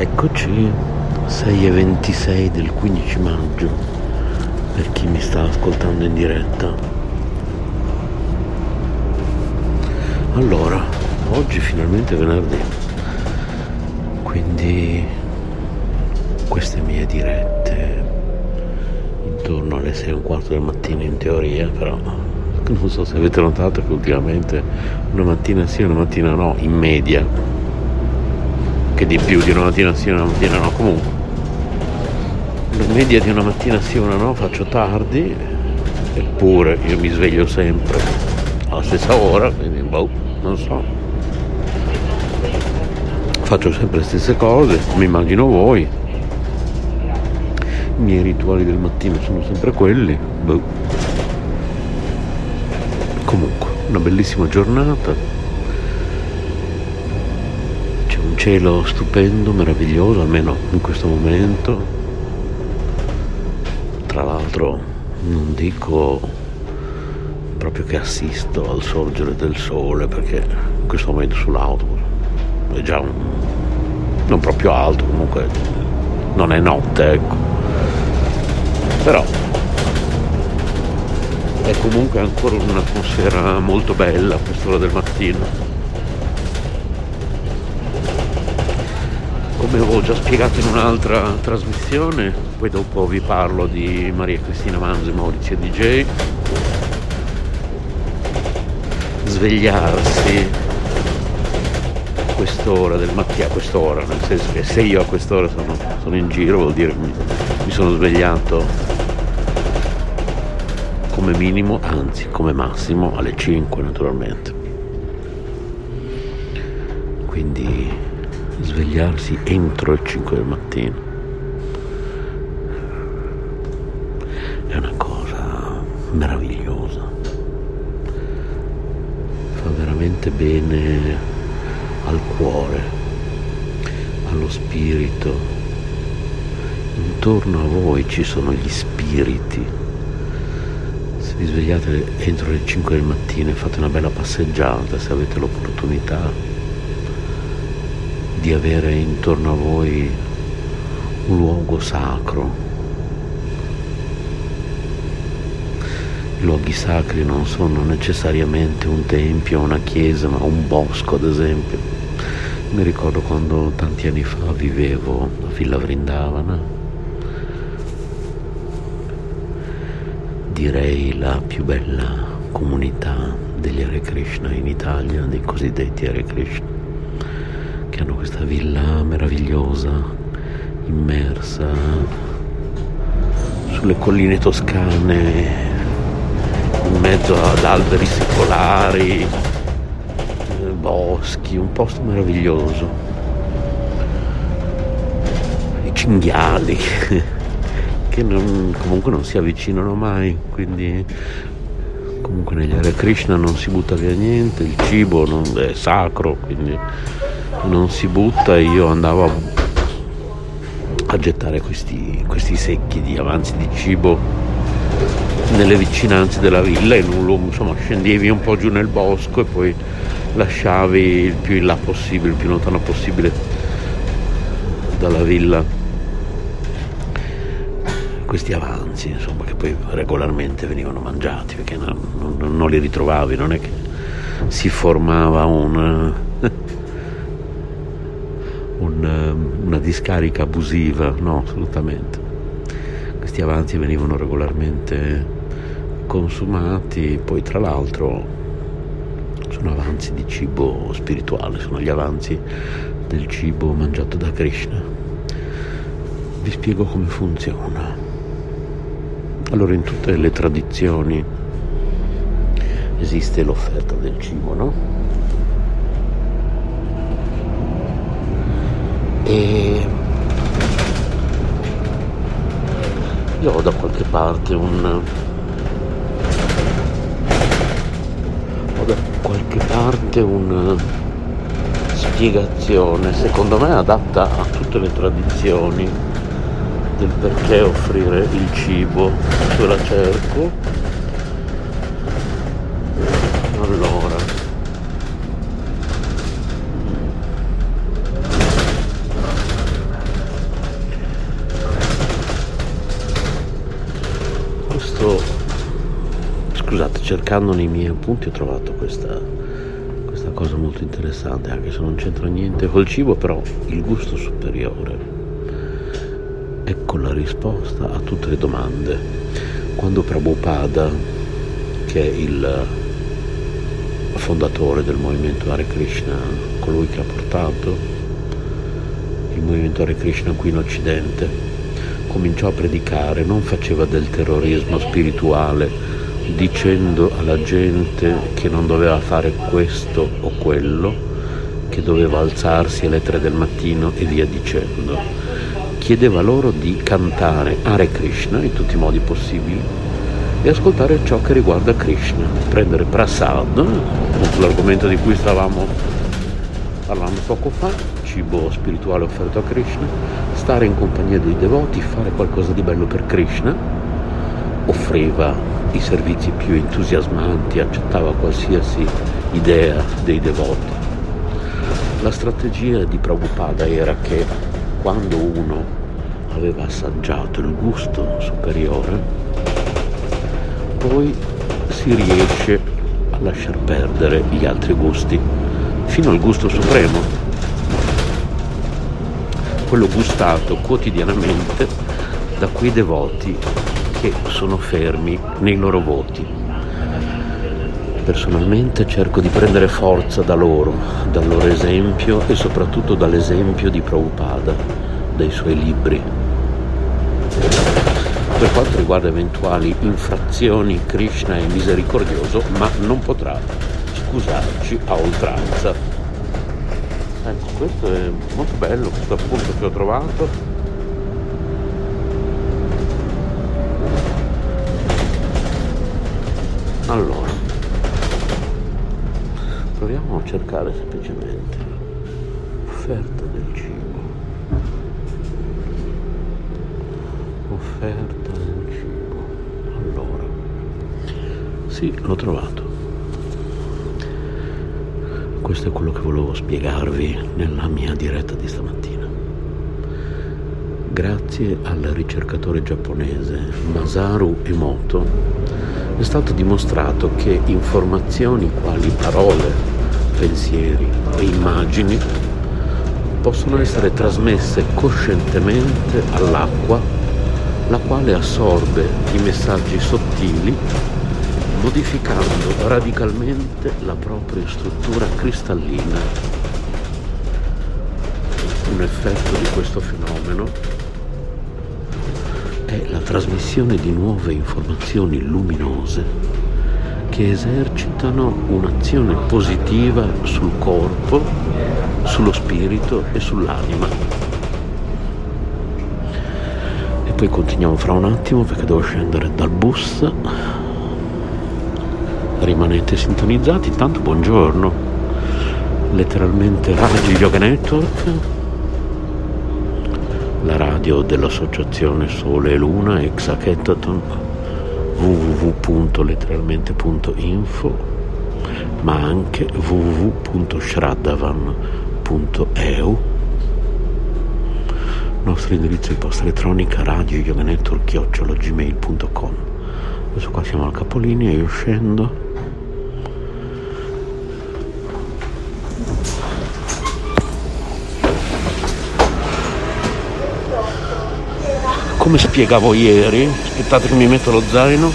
Eccoci, 6 e 26 del 15 maggio, per chi mi sta ascoltando in diretta. Allora, oggi finalmente è venerdì, quindi queste mie dirette intorno alle 6 e un quarto del mattino in teoria, però non so se avete notato che ultimamente una mattina sì, una mattina no, in media anche di più di una mattina sì una mattina no. Comunque media di una mattina sì una no faccio tardi eppure io mi sveglio sempre alla stessa ora quindi boh non so. Faccio sempre le stesse cose mi immagino voi. I miei rituali del mattino sono sempre quelli boh. comunque una bellissima giornata cielo stupendo, meraviglioso, almeno in questo momento. Tra l'altro non dico proprio che assisto al sorgere del sole perché in questo momento sull'autobus è già un, non proprio alto, comunque non è notte, ecco. Però è comunque ancora un'atmosfera molto bella a quest'ora del mattino. Come avevo già spiegato in un'altra trasmissione, poi dopo vi parlo di Maria Cristina Manzo e Maurizio DJ, svegliarsi a quest'ora del mattino, a quest'ora, nel senso che se io a quest'ora sono, sono in giro vuol dire mi, mi sono svegliato come minimo, anzi come massimo alle 5 naturalmente. Svegliarsi entro le 5 del mattino. È una cosa meravigliosa. Fa veramente bene al cuore, allo spirito. Intorno a voi ci sono gli spiriti. Se vi svegliate entro le 5 del mattino e fate una bella passeggiata, se avete l'opportunità, di avere intorno a voi un luogo sacro. I luoghi sacri non sono necessariamente un tempio, una chiesa, ma un bosco ad esempio. Mi ricordo quando tanti anni fa vivevo a Villa Vrindavana, direi la più bella comunità degli Hare Krishna in Italia, dei cosiddetti Hare Krishna che hanno questa villa meravigliosa, immersa sulle colline toscane, in mezzo ad alberi secolari, boschi, un posto meraviglioso. I cinghiali che non, comunque non si avvicinano mai, quindi comunque negli Hare Krishna non si butta via niente, il cibo è sacro, quindi non si butta e io andavo a, a gettare questi, questi, secchi di avanzi di cibo nelle vicinanze della villa e non, insomma scendevi un po' giù nel bosco e poi lasciavi il più in là possibile, il più lontano possibile dalla villa. Questi avanzi insomma che poi regolarmente venivano mangiati perché non, non, non li ritrovavi non è che si formava un un, una discarica abusiva, no, assolutamente. Questi avanzi venivano regolarmente consumati, poi tra l'altro sono avanzi di cibo spirituale, sono gli avanzi del cibo mangiato da Krishna. Vi spiego come funziona. Allora in tutte le tradizioni esiste l'offerta del cibo, no? E io ho da qualche parte un ho da qualche parte una spiegazione secondo me adatta a tutte le tradizioni del perché offrire il cibo. Se la cerco allora cercando nei miei appunti ho trovato questa, questa cosa molto interessante, anche se non c'entra niente col cibo, però il gusto superiore. Ecco la risposta a tutte le domande. Quando Prabhupada, che è il fondatore del movimento Hare Krishna, colui che ha portato il movimento Hare Krishna qui in Occidente, cominciò a predicare, non faceva del terrorismo spirituale dicendo alla gente che non doveva fare questo o quello, che doveva alzarsi alle tre del mattino e via dicendo. Chiedeva loro di cantare Hare Krishna in tutti i modi possibili e ascoltare ciò che riguarda Krishna, prendere prasad, l'argomento di cui stavamo parlando poco fa, cibo spirituale offerto a Krishna, stare in compagnia dei devoti, fare qualcosa di bello per Krishna, offriva i servizi più entusiasmanti, accettava qualsiasi idea dei devoti. La strategia di Prabhupada era che quando uno aveva assaggiato il gusto superiore, poi si riesce a lasciar perdere gli altri gusti, fino al gusto supremo, quello gustato quotidianamente da quei devoti che sono fermi nei loro voti. Personalmente cerco di prendere forza da loro, dal loro esempio e soprattutto dall'esempio di Prabhupada, dai suoi libri. Per quanto riguarda eventuali infrazioni, Krishna è misericordioso, ma non potrà scusarci a oltranza. Ecco, questo è molto bello, questo appunto che ho trovato Allora, proviamo a cercare semplicemente offerta del cibo. Offerta del cibo. Allora, sì, l'ho trovato. Questo è quello che volevo spiegarvi nella mia diretta di stamattina. Grazie al ricercatore giapponese Masaru Emoto è stato dimostrato che informazioni quali parole, pensieri e immagini possono essere trasmesse coscientemente all'acqua, la quale assorbe i messaggi sottili modificando radicalmente la propria struttura cristallina. Un effetto di questo fenomeno è la trasmissione di nuove informazioni luminose che esercitano un'azione positiva sul corpo, sullo spirito e sull'anima. E poi continuiamo fra un attimo perché devo scendere dal bus. Rimanete sintonizzati, intanto buongiorno. Letteralmente Radio Yoga Network la radio dell'associazione Sole e Luna ex Hackathon www.letteralmente.info ma anche www.shraddavan.eu nostro indirizzo di posta elettronica radio yoganetwork.gmail.com adesso qua siamo al capolinea io scendo come spiegavo ieri, aspettate che mi metto lo zaino.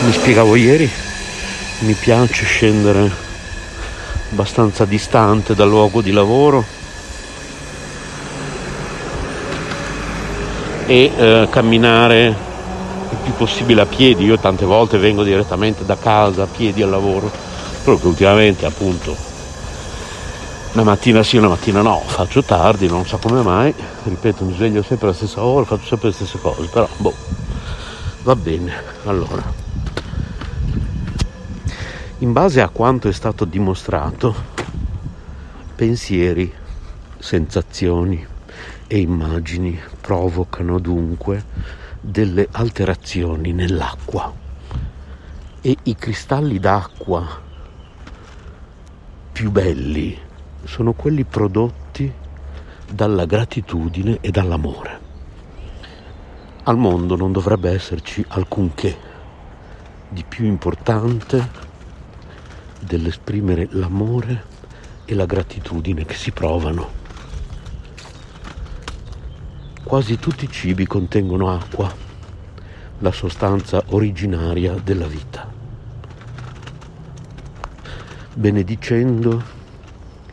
Mi spiegavo ieri, mi piace scendere abbastanza distante dal luogo di lavoro e eh, camminare il più possibile a piedi. Io tante volte vengo direttamente da casa a piedi al lavoro solo che ultimamente appunto una mattina sì, una mattina no, faccio tardi, non so come mai, ripeto, mi sveglio sempre alla stessa ora, faccio sempre le stesse cose, però boh, va bene. Allora, in base a quanto è stato dimostrato, pensieri, sensazioni e immagini provocano dunque delle alterazioni nell'acqua e i cristalli d'acqua più belli sono quelli prodotti dalla gratitudine e dall'amore. Al mondo non dovrebbe esserci alcunché di più importante dell'esprimere l'amore e la gratitudine che si provano. Quasi tutti i cibi contengono acqua, la sostanza originaria della vita. Benedicendo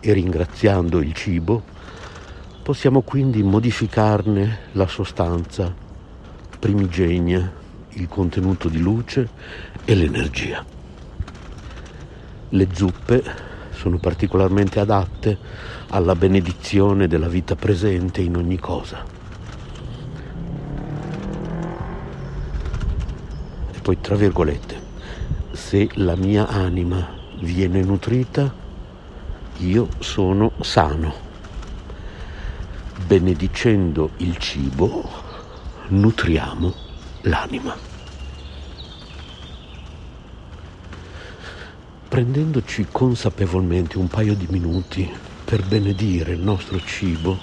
e ringraziando il cibo, possiamo quindi modificarne la sostanza primigenia, il contenuto di luce e l'energia. Le zuppe sono particolarmente adatte alla benedizione della vita presente in ogni cosa. E poi, tra virgolette, se la mia anima viene nutrita, io sono sano. Benedicendo il cibo, nutriamo l'anima. Prendendoci consapevolmente un paio di minuti per benedire il nostro cibo,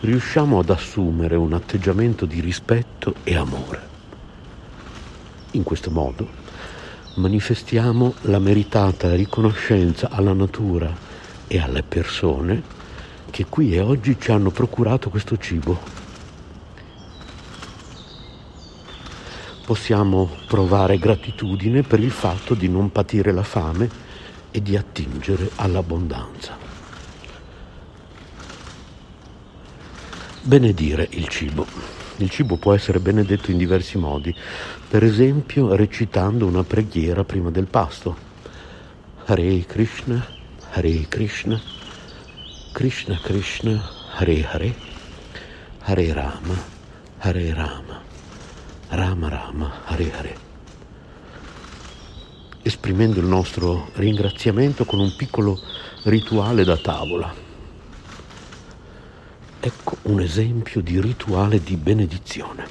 riusciamo ad assumere un atteggiamento di rispetto e amore. In questo modo manifestiamo la meritata riconoscenza alla natura e alle persone che qui e oggi ci hanno procurato questo cibo. Possiamo provare gratitudine per il fatto di non patire la fame e di attingere all'abbondanza. Benedire il cibo. Il cibo può essere benedetto in diversi modi, per esempio recitando una preghiera prima del pasto. Hare Krishna, Hare Krishna, Krishna Krishna, Hare Hare, Hare Rama, Hare Rama, Rama Rama, Hare Hare. Esprimendo il nostro ringraziamento con un piccolo rituale da tavola. Ecco un esempio di rituale di benedizione.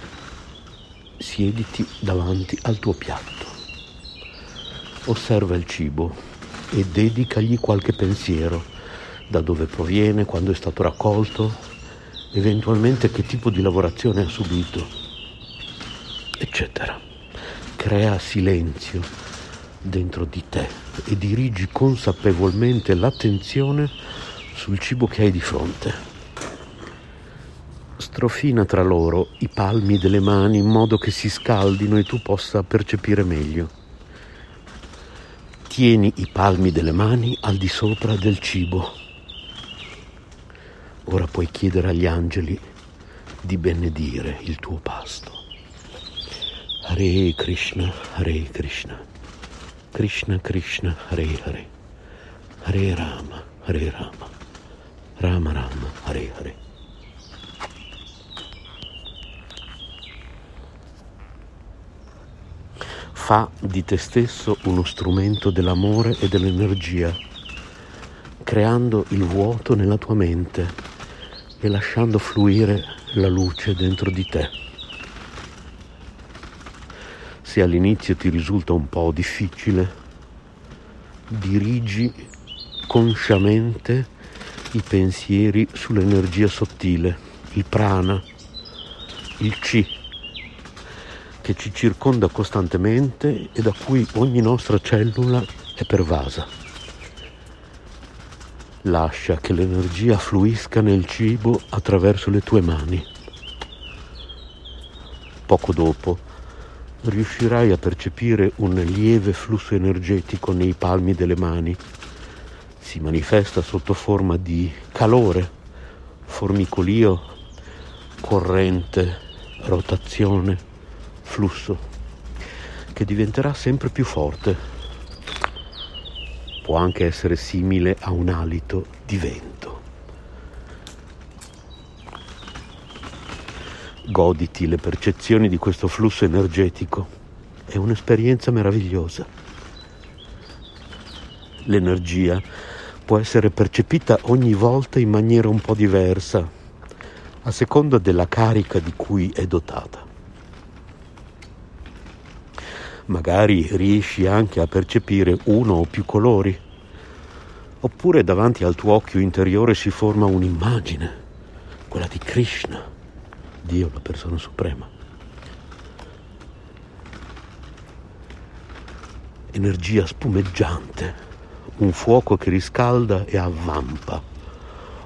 Siediti davanti al tuo piatto. Osserva il cibo e dedicagli qualche pensiero, da dove proviene, quando è stato raccolto, eventualmente che tipo di lavorazione ha subito, eccetera. Crea silenzio dentro di te e dirigi consapevolmente l'attenzione sul cibo che hai di fronte. Strofina tra loro i palmi delle mani in modo che si scaldino e tu possa percepire meglio. Tieni i palmi delle mani al di sopra del cibo. Ora puoi chiedere agli angeli di benedire il tuo pasto. Hare Krishna, Hare Krishna, Krishna Krishna, Hare Hare, Hare Rama, Hare Rama, Rama Rama, Hare Hare. Fa di te stesso uno strumento dell'amore e dell'energia, creando il vuoto nella tua mente e lasciando fluire la luce dentro di te. Se all'inizio ti risulta un po' difficile, dirigi consciamente i pensieri sull'energia sottile, il prana, il chi che ci circonda costantemente e da cui ogni nostra cellula è pervasa. Lascia che l'energia fluisca nel cibo attraverso le tue mani. Poco dopo riuscirai a percepire un lieve flusso energetico nei palmi delle mani. Si manifesta sotto forma di calore, formicolio, corrente, rotazione flusso che diventerà sempre più forte. Può anche essere simile a un alito di vento. Goditi le percezioni di questo flusso energetico. È un'esperienza meravigliosa. L'energia può essere percepita ogni volta in maniera un po' diversa, a seconda della carica di cui è dotata magari riesci anche a percepire uno o più colori, oppure davanti al tuo occhio interiore si forma un'immagine, quella di Krishna, Dio la persona suprema. Energia spumeggiante, un fuoco che riscalda e avvampa,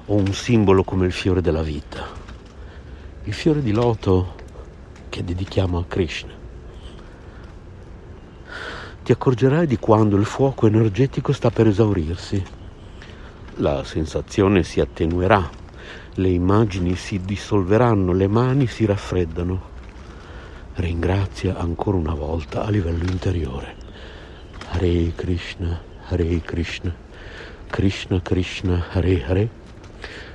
o un simbolo come il fiore della vita, il fiore di loto che dedichiamo a Krishna. Ti accorgerai di quando il fuoco energetico sta per esaurirsi. La sensazione si attenuerà, le immagini si dissolveranno, le mani si raffreddano. Ringrazia ancora una volta a livello interiore. Hare Krishna, Hare Krishna, Krishna Krishna, Hare Hare,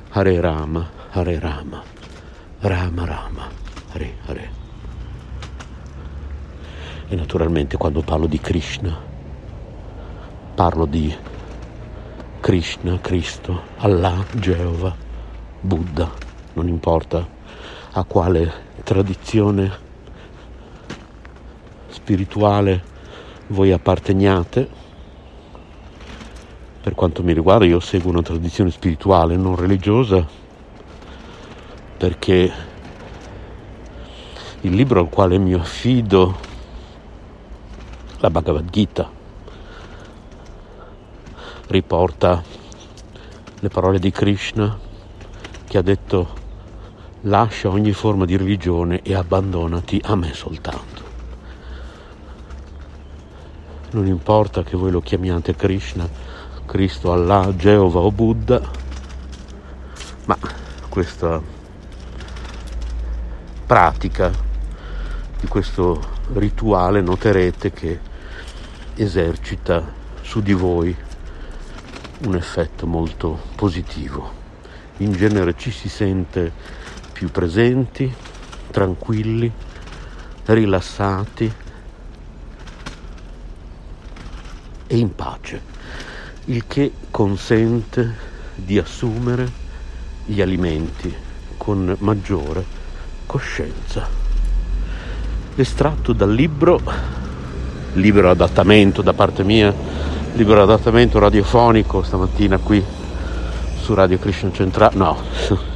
Hare Rama, Hare Rama, Rama Rama, Hare Hare. E naturalmente quando parlo di Krishna, parlo di Krishna, Cristo, Allah, Geova, Buddha, non importa a quale tradizione spirituale voi apparteniate. Per quanto mi riguarda io seguo una tradizione spirituale, non religiosa, perché il libro al quale mi affido la Bhagavad Gita riporta le parole di Krishna che ha detto lascia ogni forma di religione e abbandonati a me soltanto. Non importa che voi lo chiamiate Krishna, Cristo, Allah, Geova o Buddha, ma questa pratica di questo rituale noterete che esercita su di voi un effetto molto positivo. In genere ci si sente più presenti, tranquilli, rilassati e in pace, il che consente di assumere gli alimenti con maggiore coscienza. Estratto dal libro libero adattamento da parte mia, libero adattamento radiofonico stamattina qui su Radio Krishna Centrale. No.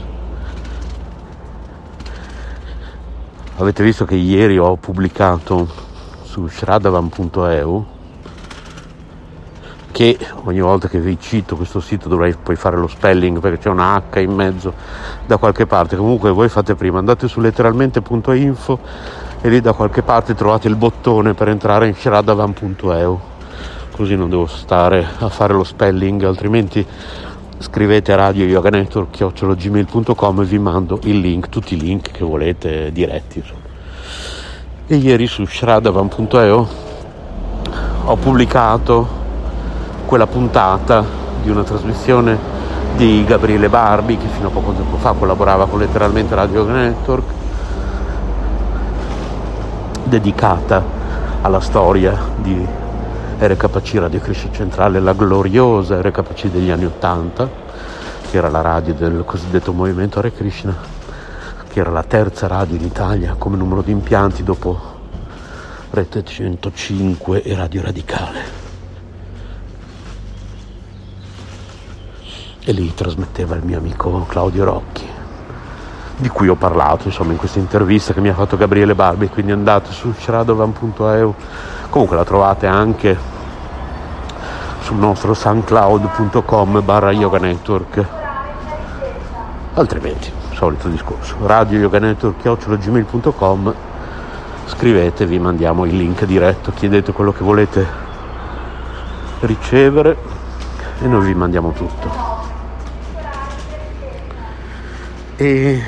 Avete visto che ieri ho pubblicato su shradavan.eu che ogni volta che vi cito questo sito dovrei poi fare lo spelling perché c'è una H in mezzo da qualche parte. Comunque voi fate prima, andate su letteralmente.info e lì da qualche parte trovate il bottone per entrare in shradavan.eu così non devo stare a fare lo spelling altrimenti scrivete radio yoga network e vi mando il link tutti i link che volete diretti insomma. e ieri su shradavan.eu ho pubblicato quella puntata di una trasmissione di Gabriele Barbi che fino a poco tempo fa collaborava con letteralmente Radio Network dedicata alla storia di RKC Radio Cresci Centrale, la gloriosa RKC degli anni Ottanta, che era la radio del cosiddetto movimento Hare Krishna, che era la terza radio in Italia come numero di impianti dopo Rete 105 e Radio Radicale. E lì trasmetteva il mio amico Claudio Rocchi di cui ho parlato insomma in questa intervista che mi ha fatto Gabriele Barbi quindi andate su shradovan.eu comunque la trovate anche sul nostro soundcloud.com barra yoga network. Altrimenti solito discorso. Radio yoga network gmail.com scrivetevi mandiamo il link diretto chiedete quello che volete ricevere e noi vi mandiamo tutto. E